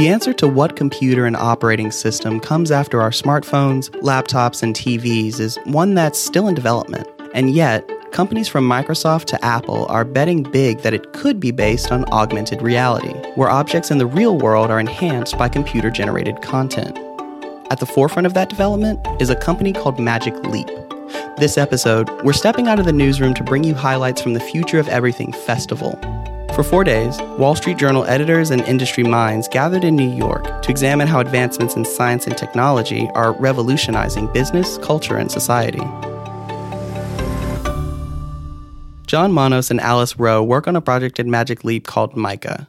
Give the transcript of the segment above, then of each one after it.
The answer to what computer and operating system comes after our smartphones, laptops, and TVs is one that's still in development. And yet, companies from Microsoft to Apple are betting big that it could be based on augmented reality, where objects in the real world are enhanced by computer generated content. At the forefront of that development is a company called Magic Leap. This episode, we're stepping out of the newsroom to bring you highlights from the Future of Everything Festival. For four days, Wall Street Journal editors and industry minds gathered in New York to examine how advancements in science and technology are revolutionizing business, culture, and society. John Monos and Alice Rowe work on a project at Magic Leap called Mica.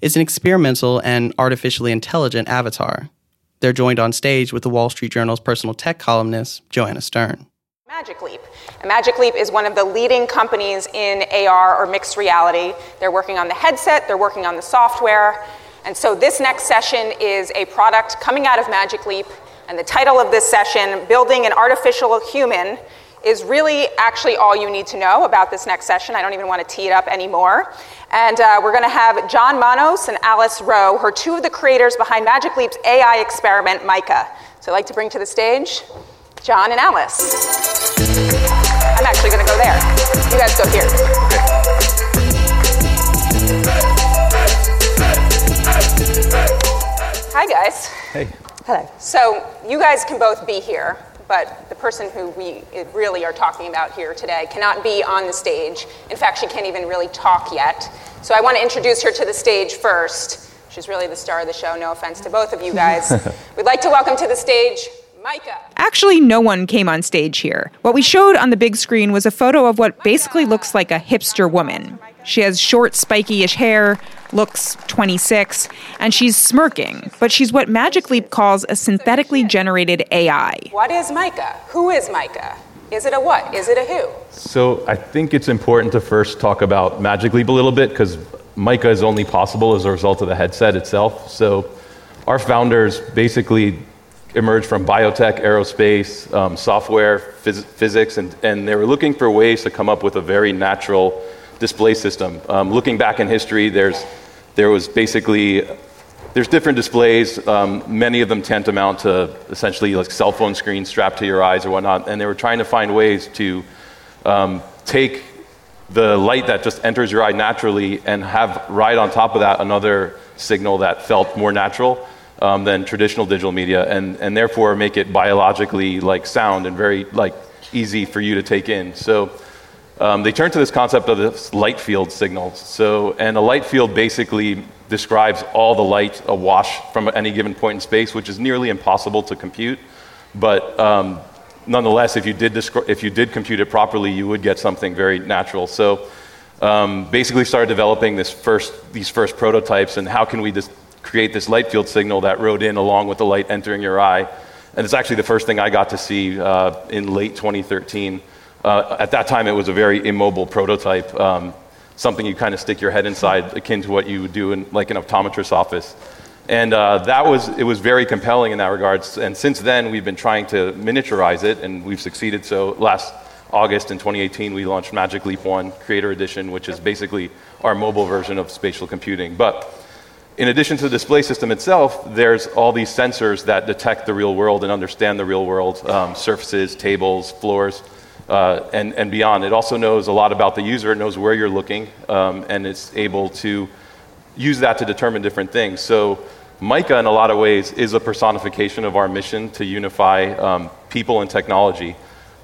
It's an experimental and artificially intelligent avatar. They're joined on stage with the Wall Street Journal's personal tech columnist, Joanna Stern. Magic Leap. And Magic Leap is one of the leading companies in AR or mixed reality. They're working on the headset, they're working on the software. And so this next session is a product coming out of Magic Leap. And the title of this session, Building an Artificial Human, is really actually all you need to know about this next session. I don't even want to tee it up anymore. And uh, we're going to have John Monos and Alice Rowe, who are two of the creators behind Magic Leap's AI experiment, Mica. So I'd like to bring to the stage John and Alice. I'm actually going to go there. You guys go here. Hi, guys. Hey. Hello. So you guys can both be here but the person who we really are talking about here today cannot be on the stage. In fact, she can't even really talk yet. So I want to introduce her to the stage first. She's really the star of the show, no offense to both of you guys. We'd like to welcome to the stage Mica. Actually, no one came on stage here. What we showed on the big screen was a photo of what basically looks like a hipster woman. She has short, spiky-ish hair, looks 26, and she's smirking. But she's what Magic Leap calls a synthetically generated AI. What is Mica? Who is Mica? Is it a what? Is it a who? So I think it's important to first talk about Magic Leap a little bit because Mica is only possible as a result of the headset itself. So our founders basically emerged from biotech, aerospace, um, software, phys- physics, and, and they were looking for ways to come up with a very natural display system. Um, looking back in history, there's, there was basically there's different displays. Um, many of them tantamount to essentially like cell phone screens strapped to your eyes or whatnot. And they were trying to find ways to um, take the light that just enters your eye naturally and have right on top of that another signal that felt more natural um, than traditional digital media, and, and therefore make it biologically like sound and very like easy for you to take in. So um, they turned to this concept of this light field signal. So, and a light field basically describes all the light awash from any given point in space, which is nearly impossible to compute. But um, nonetheless, if you, did descri- if you did compute it properly, you would get something very natural. So, um, basically, started developing this first, these first prototypes, and how can we just create this light field signal that rode in along with the light entering your eye. And it's actually the first thing I got to see uh, in late 2013. Uh, at that time, it was a very immobile prototype, um, something you kind of stick your head inside, akin to what you would do in like an optometrist's office. And uh, that was, it was very compelling in that regard. And since then, we've been trying to miniaturize it, and we've succeeded. So last August in 2018, we launched Magic Leap 1 Creator Edition, which is basically our mobile version of spatial computing. But in addition to the display system itself, there's all these sensors that detect the real world and understand the real world um, surfaces, tables, floors uh, and, and beyond. It also knows a lot about the user, it knows where you're looking, um, and it's able to use that to determine different things. So, Mica, in a lot of ways, is a personification of our mission to unify um, people and technology.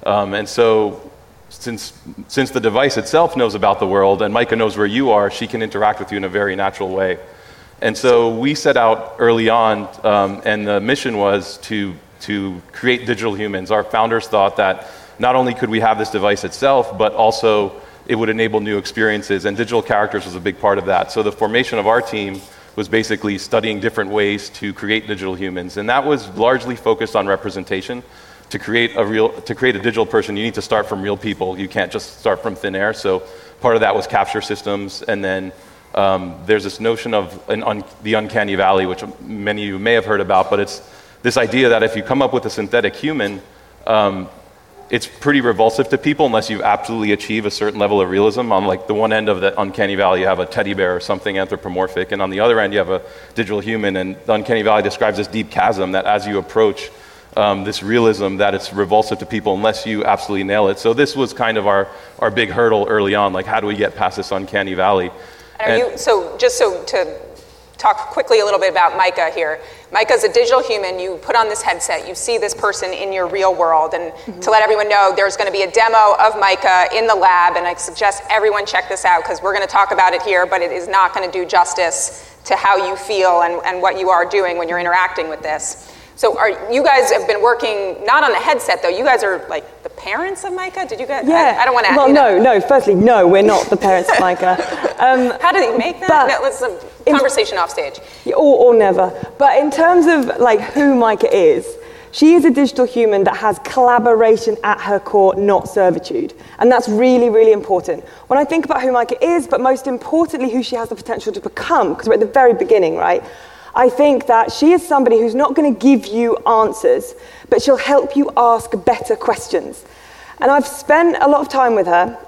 Um, and so, since, since the device itself knows about the world and Mica knows where you are, she can interact with you in a very natural way. And so we set out early on, um, and the mission was to, to create digital humans. Our founders thought that not only could we have this device itself, but also it would enable new experiences, and digital characters was a big part of that. So the formation of our team was basically studying different ways to create digital humans, and that was largely focused on representation. To create a real, to create a digital person, you need to start from real people. You can't just start from thin air. So part of that was capture systems, and then um, there's this notion of un, the uncanny valley, which many of you may have heard about, but it's this idea that if you come up with a synthetic human, um, it's pretty revulsive to people unless you absolutely achieve a certain level of realism. On like the one end of the uncanny valley, you have a teddy bear or something anthropomorphic, and on the other end, you have a digital human. And the uncanny valley describes this deep chasm that as you approach um, this realism, that it's revulsive to people unless you absolutely nail it. So this was kind of our our big hurdle early on. Like, how do we get past this uncanny valley? And are you, so just so to talk quickly a little bit about Mica here. Mica's a digital human. You put on this headset, you see this person in your real world. And mm-hmm. to let everyone know, there's going to be a demo of Mica in the lab, and I suggest everyone check this out because we're going to talk about it here, but it is not going to do justice to how you feel and, and what you are doing when you're interacting with this. So are you guys have been working not on the headset though? You guys are like the parents of Mica. Did you guys? Yeah. I, I don't want to. Well, no, no. Firstly, no, we're not the parents of Mica. Um, How did you make that? No, let's a conversation in, off stage. Or, or never. But in terms of like who Mica is, she is a digital human that has collaboration at her core, not servitude. And that's really, really important. When I think about who Mica is, but most importantly, who she has the potential to become, because we're at the very beginning, right? I think that she is somebody who's not going to give you answers, but she'll help you ask better questions. And I've spent a lot of time with her.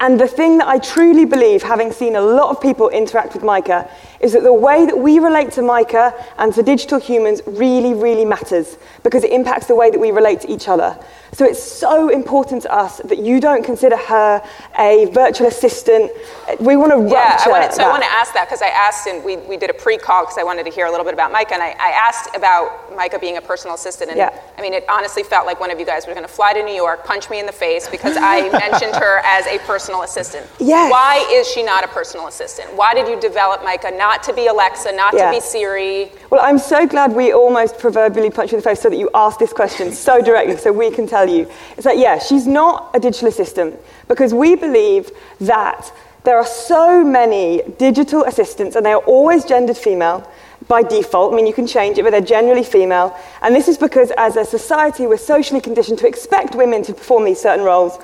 And the thing that I truly believe, having seen a lot of people interact with Mica, is that the way that we relate to Mica and to digital humans really, really matters because it impacts the way that we relate to each other. So it's so important to us that you don't consider her a virtual assistant. We want to rupture yeah, I wanted, so. I want to ask that because I asked, and we, we did a pre-call because I wanted to hear a little bit about Mica, and I, I asked about Mica being a personal assistant, and yeah. I mean, it honestly felt like one of you guys were going to fly to New York, punch me in the face because I mentioned her as a personal assistant. Yes. Why is she not a personal assistant? Why did you develop Mica not to be Alexa, not Yeah. to be Siri? Well, I'm so glad we almost proverbially punched you in the face so that you asked this question so directly so we can tell you. It's like, yeah, she's not a digital assistant because we believe that there are so many digital assistants and they are always gendered female by default. I mean, you can change it, but they're generally female. And this is because as a society, we're socially conditioned to expect women to perform these certain roles.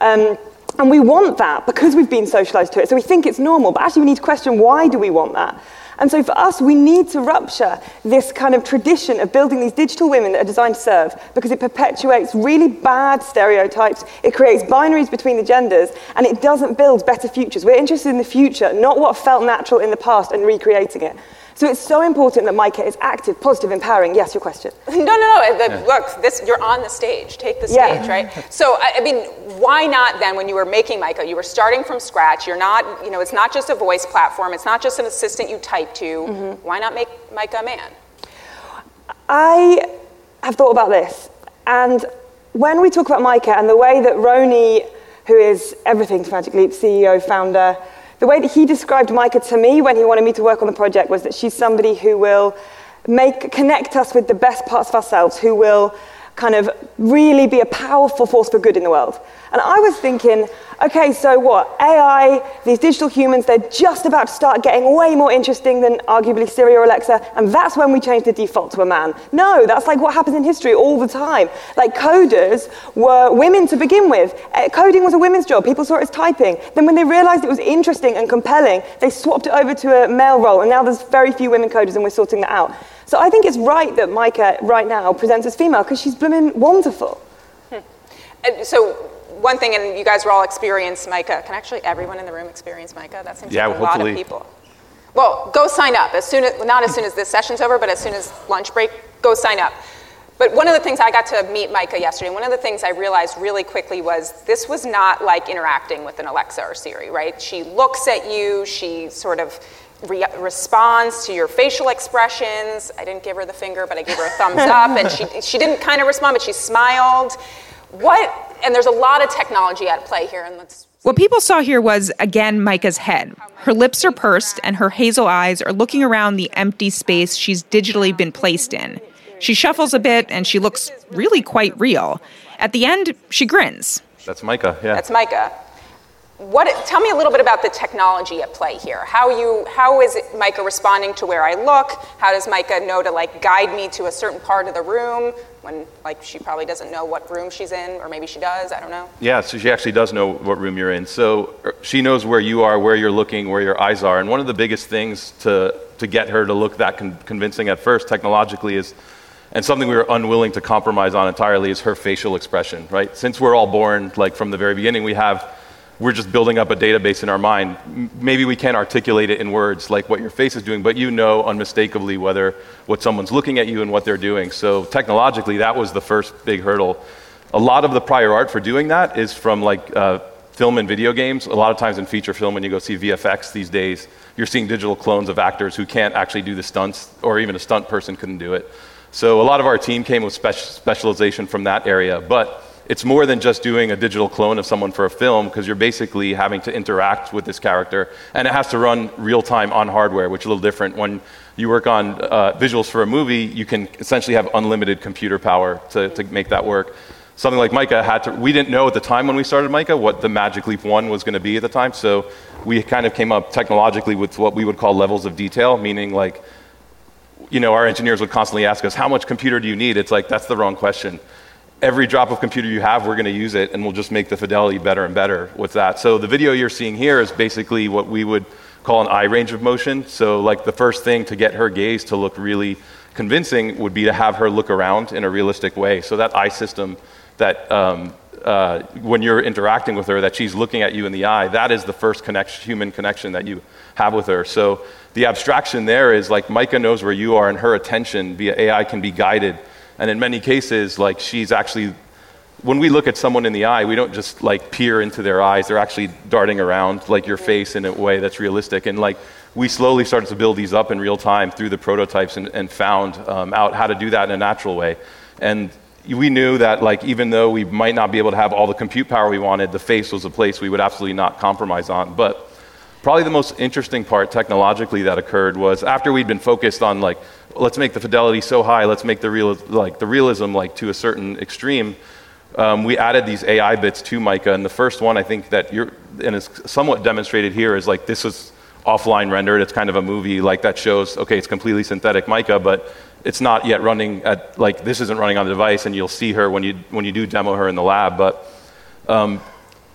Um, and we want that because we've been socialized to it. So we think it's normal, but actually we need to question why do we want that? And so for us, we need to rupture this kind of tradition of building these digital women that are designed to serve because it perpetuates really bad stereotypes, it creates binaries between the genders, and it doesn't build better futures. We're interested in the future, not what felt natural in the past and recreating it. So it's so important that Mica is active, positive, empowering. Yes, your question. No, no, no. The, Look, this you're on the stage. Take the Yeah. stage, right? So, I, I mean, why not then? When you were making Mica, you were starting from scratch. You're not, you know, it's not just a voice platform. It's not just an assistant you type to. Mm-hmm. Why not make Mica a man? I have thought about this, and when we talk about Mica and the way that Rony, who is everything to Magic Leap, CEO, founder, the way that he described Mica to me when he wanted me to work on the project was that she's somebody who will make connect us with the best parts of ourselves, who will kind of really be a powerful force for good in the world. And I was thinking, okay, so what? AI, these digital humans, they're just about to start getting way more interesting than arguably Siri or Alexa, and that's when we change the default to a man. No, that's like what happens in history all the time. Like coders were women to begin with. Uh, Coding was a women's job. People saw it as typing. Then when they realized it was interesting and compelling, they swapped it over to a male role, and now there's very few women coders, and we're sorting that out. So I think it's right that Mica right now presents as female because she's blooming wonderful. Hmm. And so, one thing, and you guys were all experienced Mica. Can actually everyone in the room experience Mica? That seems Yeah, like a lot of people. Well, go sign up as soon as not as soon as this session's over, but as soon as lunch break, go sign up. But one of the things I got to meet Mica yesterday, one of the things I realized really quickly was this was not like interacting with an Alexa or Siri, right? She looks at you, she sort of re- responds to your facial expressions. I didn't give her the finger, but I gave her a thumbs up, and she, she didn't kind of respond, but she smiled. What, and there's a lot of technology at play here, and let's What people saw here was, again, Mica's head. Her lips are pursed, and her hazel eyes are looking around the empty space she's digitally been placed in. She shuffles a bit, and she looks really quite real. At the end, she grins. That's Mica, yeah. That's Mica. What, tell me a little bit about the technology at play here. How, you, how is it Mica responding to where I look? How does Mica know to like guide me to a certain part of the room when like she probably doesn't know what room she's in, or maybe she does, I don't know. Yeah, so she actually does know what room you're in. So er, she knows where you are, where you're looking, where your eyes are. And one of the biggest things to, to get her to look that con- convincing at first, technologically, is And something we were unwilling to compromise on entirely is her facial expression, right? Since we're all born, like from the very beginning, we have, we're just building up a database in our mind. Maybe we can't articulate it in words like what your face is doing, but you know unmistakably whether what someone's looking at you and what they're doing. So technologically, that was the first big hurdle. A lot of the prior art for doing that is from like uh, film and video games. A lot of times in feature film, when you go see VFX these days, you're seeing digital clones of actors who can't actually do the stunts, or even a stunt person couldn't do it. So a lot of our team came with spec- specialization from that area, but it's more than just doing a digital clone of someone for a film because you're basically having to interact with this character, and it has to run real time on hardware, which is a little different. When you work on uh, visuals for a movie, you can essentially have unlimited computer power to, to make that work. Something like Mica had to, we didn't know at the time when we started Mica what the Magic Leap 1 was going to be at the time, so we kind of came up technologically with what we would call levels of detail, meaning like you know, our engineers would constantly ask us, how much computer do you need? It's like, that's the wrong question. Every drop of computer you have, we're going to use it, and we'll just make the fidelity better and better with that. So the video you're seeing here is basically what we would call an eye range of motion. So like the first thing to get her gaze to look really convincing would be to have her look around in a realistic way. So that eye system that um, uh, when you're interacting with her, that she's looking at you in the eye, that is the first human connection that you have with her. So the abstraction there is like Mica knows where you are, and her attention via AI can be guided. And in many cases, like she's actually, when we look at someone in the eye, we don't just like peer into their eyes. They're actually darting around like your face in a way that's realistic. And like we slowly started to build these up in real time through the prototypes and, and found um, out how to do that in a natural way. And we knew that like even though we might not be able to have all the compute power we wanted, the face was a place we would absolutely not compromise on. But probably the most interesting part technologically that occurred was after we'd been focused on like let's make the fidelity so high, let's make the real like the realism like to a certain extreme. Um, we added these AI bits to Mica, and the first one I think that you're and it's somewhat demonstrated here is like this is offline rendered. It's kind of a movie like that shows okay, it's completely synthetic Mica, but it's not yet running at like this isn't running on the device, and you'll see her when you when you do demo her in the lab. But um,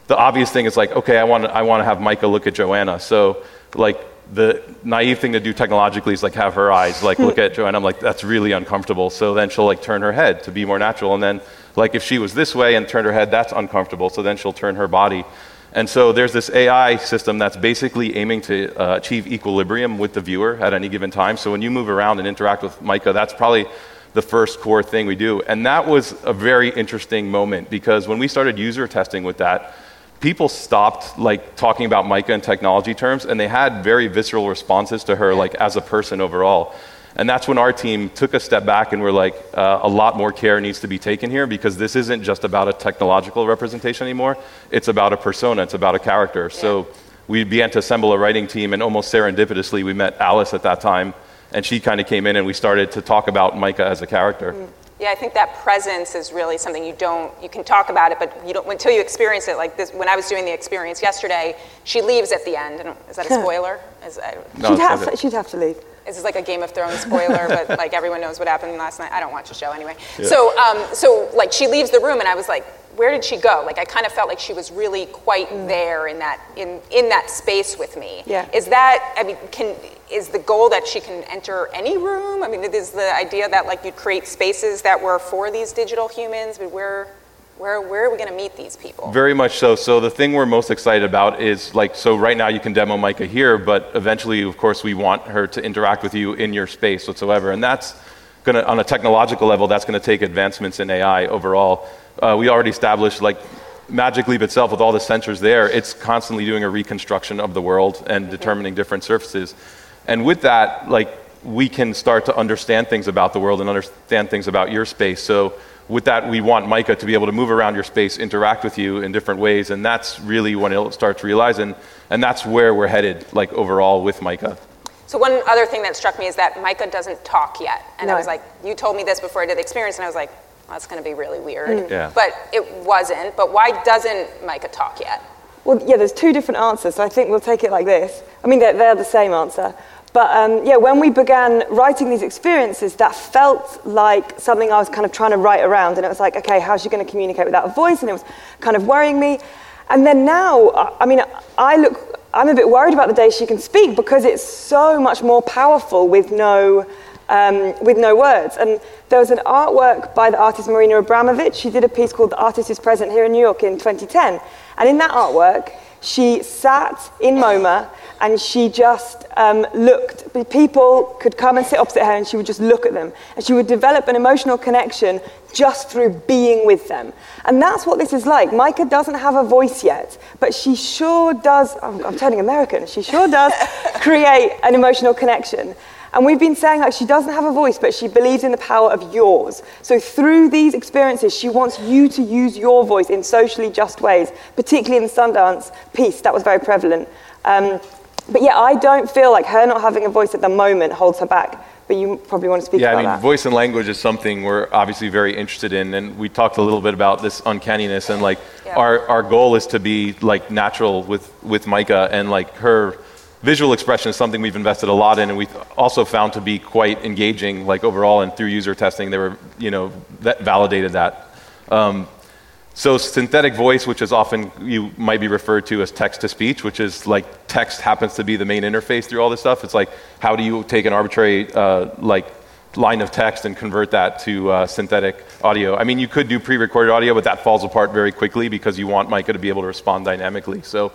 the obvious thing is like, okay, I want to I want to have Mica look at Joanna. So like the naive thing to do technologically is like have her eyes like look at Joanne. I'm like that's really uncomfortable. So then she'll like turn her head to be more natural, and then like if she was this way and turned her head, that's uncomfortable. So then she'll turn her body. And so there's this AI system that's basically aiming to uh, achieve equilibrium with the viewer at any given time. So when you move around and interact with Mica, that's probably the first core thing we do. And that was a very interesting moment because when we started user testing with that, people stopped like talking about Mica in technology terms and they had very visceral responses to her like as a person overall. And that's when our team took a step back and we're like, uh, a lot more care needs to be taken here because this isn't just about a technological representation anymore. It's about a persona, it's about a character. Yeah. So we began to assemble a writing team, and almost serendipitously, we met Alice at that time, and she kind of came in and we started to talk about Mica as a character. Mm. Yeah, I think that presence is really something you don't, you can talk about it, but you don't, until you experience it. Like this, when I was doing the experience yesterday, she leaves at the end. Is that a spoiler? Is, I, no, she'd, have, she'd have to leave. This is like a Game of Thrones spoiler, but like everyone knows what happened last night. I don't watch the show anyway. Yeah. So, um, so like she leaves the room, and I was like, where did she go? Like I kind of felt like she was really quite mm. there in that in in that space with me. Yeah. Is that I mean, can is the goal that she can enter any room? I mean, is the idea that like you'd create spaces that were for these digital humans, but where where, where are we going to meet these people? Very much so. So the thing we're most excited about is like, so right now you can demo Mica here, but eventually, of course, we want her to interact with you in your space whatsoever. And that's going to, on a technological level, that's going to take advancements in AI overall. Uh, we already established like Magic Leap itself, with all the sensors there, it's constantly doing a reconstruction of the world and determining different surfaces. And with that, like, we can start to understand things about the world and understand things about your space. So with that, we want Mica to be able to move around your space, interact with you in different ways, and that's really when it'll start to realize, and, and that's where we're headed, like overall with Mica. So one other thing that struck me is that Mica doesn't talk yet, and no. I was like, you told me this before I did the experience, and I was like, well, that's going to be really weird. Mm. Yeah. But it wasn't. But why doesn't Mica talk yet? Well, yeah, there's two different answers. So I think we'll take it like this. I mean, they're, they're the same answer. But um, yeah, when we began writing these experiences, that felt like something I was kind of trying to write around. And it was like, okay, how's she going to communicate without a voice? And it was kind of worrying me. And then now, I mean, I look, I'm a bit worried about the day she can speak because it's so much more powerful with no um, with no words. And there was an artwork by the artist Marina Abramovic. She did a piece called The Artist is Present here in New York in 2010. And in that artwork, she sat in MoMA and she just um, looked. People could come and sit opposite her and she would just look at them. And she would develop an emotional connection just through being with them. And that's what this is like. Mica doesn't have a voice yet, but she sure does. I'm, I'm turning American. She sure does create an emotional connection. And we've been saying like she doesn't have a voice, but she believes in the power of yours. So through these experiences, she wants you to use your voice in socially just ways, particularly in the Sundance piece. That was very prevalent. Um, but yeah, I don't feel like her not having a voice at the moment holds her back. But you probably want to speak to that. yeah, I mean, that. voice and language is something we're obviously very interested in, and we talked a little bit about this uncanniness, and like Yeah. our, our goal is to be like natural with with Mica, and like her visual expression is something we've invested a lot in, and we've also found to be quite engaging, like overall, and through user testing, they were you know that validated that. Um, so synthetic voice, which is often you might be referred to as text to speech, which is like text happens to be the main interface through all this stuff. It's like how do you take an arbitrary uh, like line of text and convert that to uh, synthetic audio? I mean, you could do pre-recorded audio, but that falls apart very quickly because you want Mica to be able to respond dynamically. So.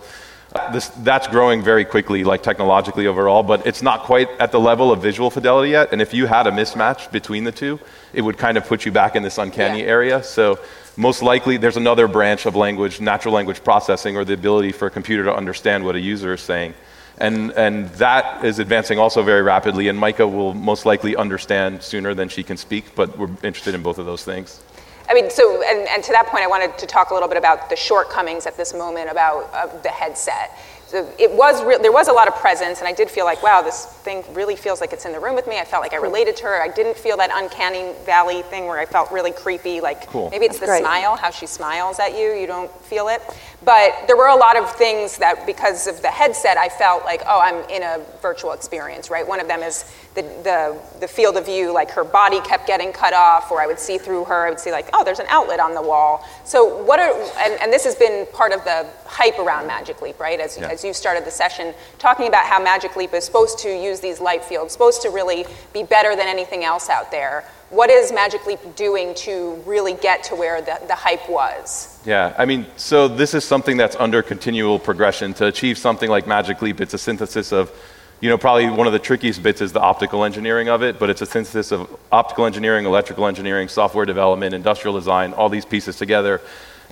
This, that's growing very quickly, like technologically overall, but it's not quite at the level of visual fidelity yet. And if you had a mismatch between the two, it would kind of put you back in this uncanny Yeah. area. So most likely there's another branch of language, natural language processing, or the ability for a computer to understand what a user is saying. And, and that is advancing also very rapidly, and Mica will most likely understand sooner than she can speak, but we're interested in both of those things. I mean, so, and, and to that point, I wanted to talk a little bit about the shortcomings at this moment about uh, the headset. So it was re- there was a lot of presence, and I did feel like, wow, this thing really feels like it's in the room with me. I felt like I related to her. I didn't feel that uncanny valley thing where I felt really creepy. Like Cool. maybe it's That's the great. smile, how she smiles at you. You don't feel it. But there were a lot of things that, because of the headset, I felt like, oh, I'm in a virtual experience, right? One of them is the, the, the field of view, like her body kept getting cut off, or I would see through her, I would see, like, oh, there's an outlet on the wall. So, what are, and, and this has been part of the hype around Magic Leap, right? As, Yeah. as you started the session, talking about how Magic Leap is supposed to use these light fields, supposed to really be better than anything else out there. What is Magic Leap doing to really get to where the, the hype was? Yeah, I mean, so this is something that's under continual progression. To achieve something like Magic Leap, it's a synthesis of, you know, probably one of the trickiest bits is the optical engineering of it, but it's a synthesis of optical engineering, electrical engineering, software development, industrial design, all these pieces together.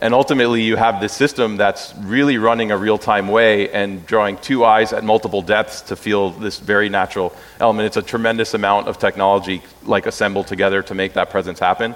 And ultimately, you have this system that's really running a real time way and drawing two eyes at multiple depths to feel this very natural element. It's a tremendous amount of technology, like assembled together to make that presence happen.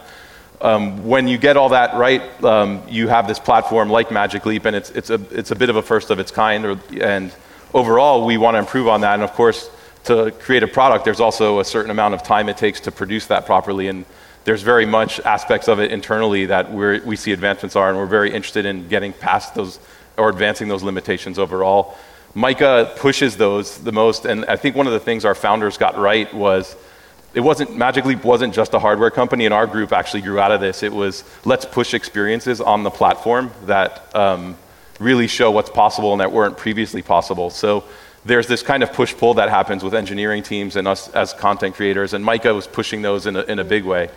Um, when you get all that right, um, you have this platform like Magic Leap, and it's, it's, a, it's a bit of a first of its kind. Or, and overall, we want to improve on that. And of course, to create a product, there's also a certain amount of time it takes to produce that properly. And there's very much aspects of it internally that we see advancements are, and we're very interested in getting past those or advancing those limitations overall. Mica pushes those the most, and I think one of the things our founders got right was it wasn't Magic Leap wasn't just a hardware company, and our group actually grew out of this. It was let's push experiences on the platform that um, really show what's possible and that weren't previously possible. So there's this kind of push pull that happens with engineering teams and us as content creators, and Mica was pushing those in a, in a big way.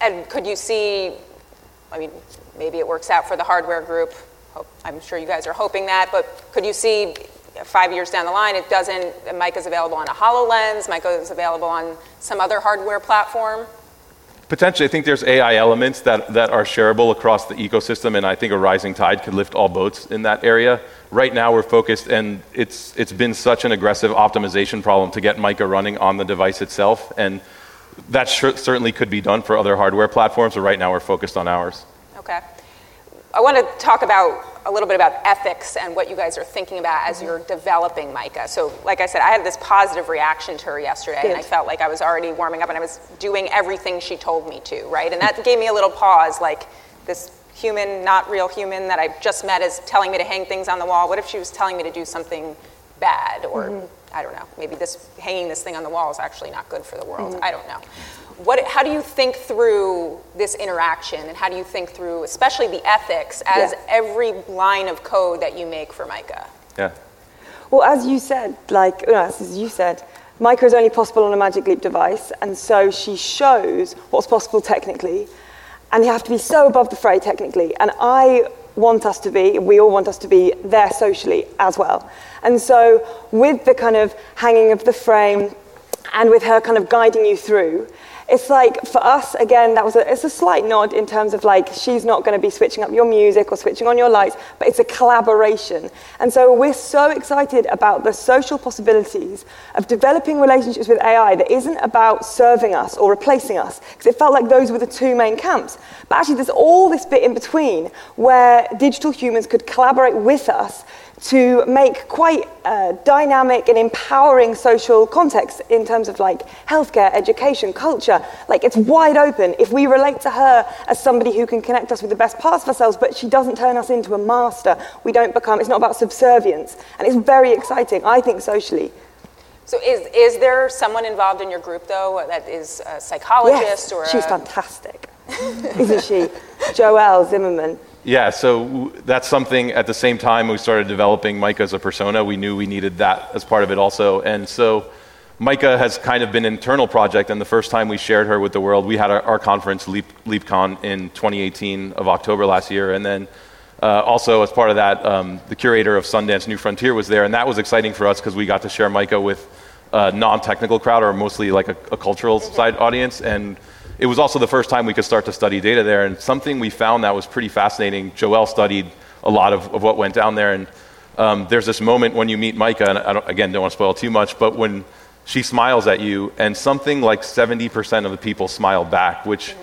And could you see, I mean, maybe it works out for the hardware group. I'm sure you guys are hoping that, but could you see five years down the line, it doesn't, Mica is available on a HoloLens, Mica is available on some other hardware platform? Potentially, I think there's AI elements that, that are shareable across the ecosystem, and I think a rising tide could lift all boats in that area. Right now, we're focused, and it's, it's been such an aggressive optimization problem to get Mica running on the device itself, and that cer- certainly could be done for other hardware platforms, but right now we're focused on ours. Okay. I want to talk about a little bit about ethics and what you guys are thinking about as you're mm-hmm. developing Mica. So, like I said, I had this positive reaction to her yesterday, and I felt like I was already warming up and I was doing everything she told me to, right? And that gave me a little pause, like this human, not real human that I just met is telling me to hang things on the wall. What if she was telling me to do something bad or mm-hmm. I don't know, maybe this hanging this thing on the wall is actually not good for the world. Mm-hmm. I don't know. What, how do you think through this interaction and how do you think through especially the ethics as Yeah. every line of code that you make for Mica? Yeah. Well, as you said, like, as you said, Mica is only possible on a Magic Leap device, and so she shows what's possible technically, and you have to be so above the fray technically. And I want us to be, we all want us to be there socially as well. And so, with the kind of hanging of the frame and with her kind of guiding you through, it's like for us again that was a, it's a slight nod in terms of like she's not going to be switching up your music or switching on your lights but it's a collaboration. And so we're so excited about the social possibilities of developing relationships with ai that isn't about serving us or replacing us because it felt like those were the two main camps. But actually there's all this bit in between where digital humans could collaborate with us to make quite uh, dynamic and empowering social context in terms of like healthcare, education, culture. Like it's wide open. If we relate to her as somebody who can connect us with the best parts of ourselves, but she doesn't turn us into a master, we don't become, it's not about subservience. And it's very exciting, I think, socially. So is, is there someone involved in your group, though, that is a psychologist yes, or she's a... fantastic, isn't she? Joelle Zimmerman. Yeah, so that's something at the same time we started developing Mica as a persona. We knew we needed that as part of it also. And so Mica has kind of been an internal project, and the first time we shared her with the world, we had our, our conference, Leap, LeapCon, in 2018 of October last year. And then uh, also, as part of that, um, the curator of Sundance New Frontier was there, and that was exciting for us because we got to share Mica with a non technical crowd, or mostly like a, a cultural side audience. And it was also the first time we could start to study data there. And something we found that was pretty fascinating. Joelle studied a lot of, of what went down there. And um, there's this moment when you meet Mica, and I don't, again, don't want to spoil too much, but when she smiles at you, and something like 70% of the people smile back, which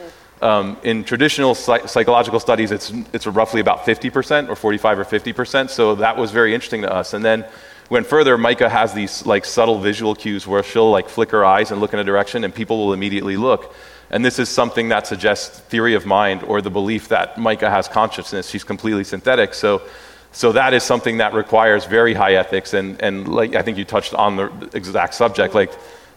um, in traditional psych- psychological studies, it's, it's roughly about 50% or 45 or 50%. So that was very interesting to us. And then went further, Mica has these like subtle visual cues where she'll like flick her eyes and look in a direction, and people will immediately look. And this is something that suggests theory of mind or the belief that Mica has consciousness. She's completely synthetic. So, so that is something that requires very high ethics. And, and like, I think you touched on the exact subject. Like,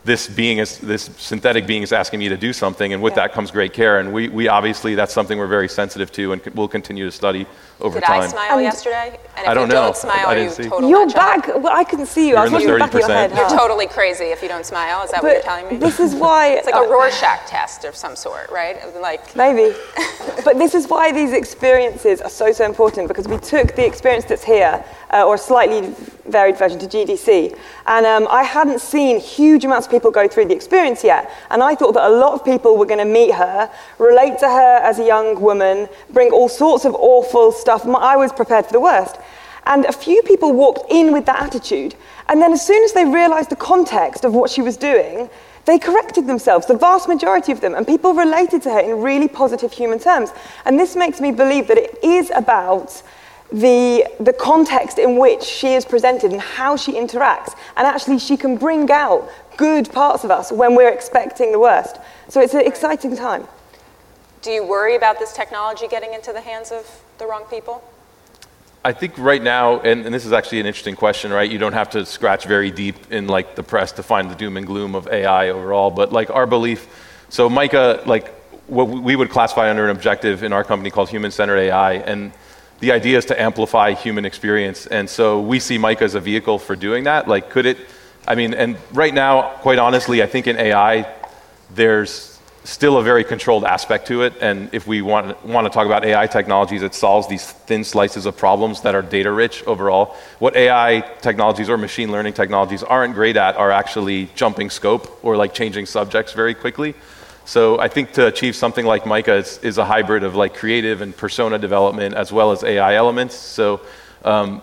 this being is this synthetic being is asking me to do something, and with yeah. that comes great care. And we, we obviously that's something we're very sensitive to, and we'll continue to study over Did time. Did I smile and yesterday? And if I don't you know. don't smile, I you see. totally You're back. Well, I couldn't see you. You're I was looking in the back of your head. You're totally crazy if you don't smile. Is that But what you're telling me? This is why it's like a Rorschach test of some sort, right? Like Maybe. but this is why these experiences are so, so important because we took the experience that's here, uh, or a slightly varied version, to GDC. And um, I hadn't seen huge amounts of people go through the experience yet. And I thought that a lot of people were going to meet her, relate to her as a young woman, bring all sorts of awful stuff. I was prepared for the worst. And a few people walked in with that attitude. And then, as soon as they realized the context of what she was doing, they corrected themselves, the vast majority of them, and people related to her in really positive human terms. And this makes me believe that it is about the, the context in which she is presented and how she interacts. And actually, she can bring out good parts of us when we're expecting the worst. So it's an exciting time. Do you worry about this technology getting into the hands of the wrong people? I think right now, and, and, this is actually an interesting question, right? You don't have to scratch very deep in like the press to find the doom and gloom of AI overall, but like our belief. So Mica, like what we would classify under an objective in our company called human-centered AI, and the idea is to amplify human experience. And so we see Mica as a vehicle for doing that. Like, could it? I mean, and right now, quite honestly, I think in AI, there's still a very controlled aspect to it. And if we want, want to talk about AI technologies, it solves these thin slices of problems that are data rich overall. What AI technologies or machine learning technologies aren't great at are actually jumping scope or like changing subjects very quickly. So I think to achieve something like Mica is, is a hybrid of like creative and persona development as well as AI elements. So um,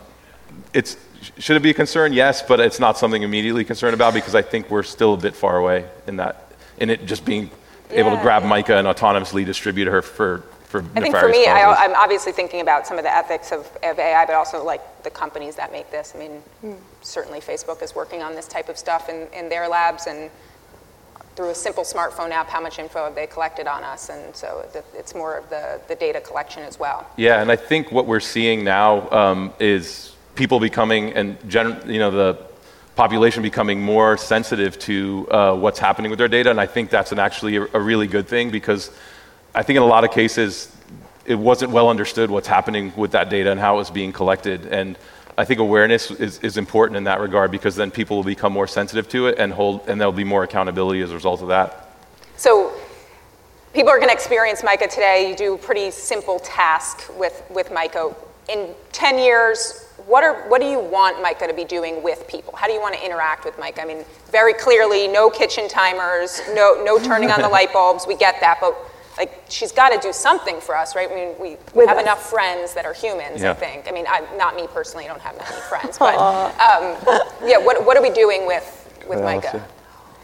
it's should it be a concern? Yes, but it's not something immediately concerned about because I think we're still a bit far away in that in it just being able to grab Mica and autonomously distribute her for, for I think for me, I, am obviously thinking about some of the ethics of, of, AI, but also like the companies that make this. I mean, mm. certainly Facebook is working on this type of stuff in, in their labs, and through a simple smartphone app, how much info have they collected on us? And so it's more of the, the data collection as well. Yeah, and I think what we're seeing now um, is people becoming, and gen- you know, the population becoming more sensitive to uh, what's happening with their data. And I think that's an actually a, a, really good thing because I think in a lot of cases it wasn't well understood what's happening with that data and how it was being collected. And I think awareness is, is important in that regard because then people will become more sensitive to it and hold, and there'll be more accountability as a result of that. So people are going to experience MICA today. You do a pretty simple task with, with MICA. In 10 years, what, are, what do you want MICA to be doing with people? How do you want to interact with MICA? I mean, very clearly, no kitchen timers, no, no turning on the light bulbs. We get that, but like she's got to do something for us, right? I mean, we, we have us. enough friends that are humans. Yeah. I think. I mean, I, not me personally. I don't have many friends, but um, yeah. What, what are we doing with with MICA?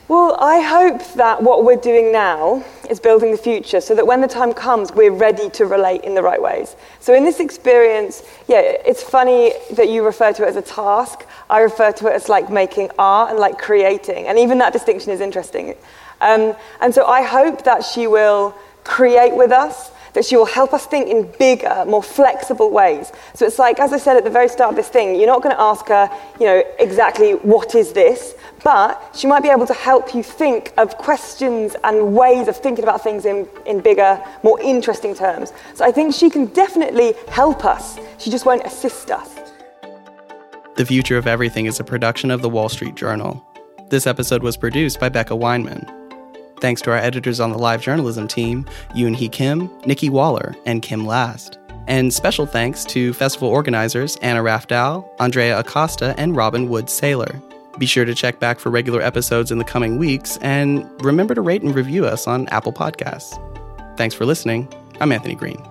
Well, I hope that what we're doing now is building the future so that when the time comes, we're ready to relate in the right ways. So, in this experience, yeah, it's funny that you refer to it as a task. I refer to it as like making art and like creating. And even that distinction is interesting. Um, and so, I hope that she will create with us, that she will help us think in bigger, more flexible ways. So it's like, as I said at the very start of this thing, you're not going to ask her, you know, exactly what is this, but she might be able to help you think of questions and ways of thinking about things in, in bigger, more interesting terms. So I think she can definitely help us. She just won't assist us. The Future of Everything is a production of the Wall Street Journal. This episode was produced by Becca Weinman. Thanks to our editors on the live journalism team, Yoon Hee Kim, Nikki Waller, and Kim Last. And special thanks to festival organizers Anna Rafdal, Andrea Acosta, and Robin Wood Saylor. Be sure to check back for regular episodes in the coming weeks, and remember to rate and review us on Apple Podcasts. Thanks for listening. I'm Anthony Green.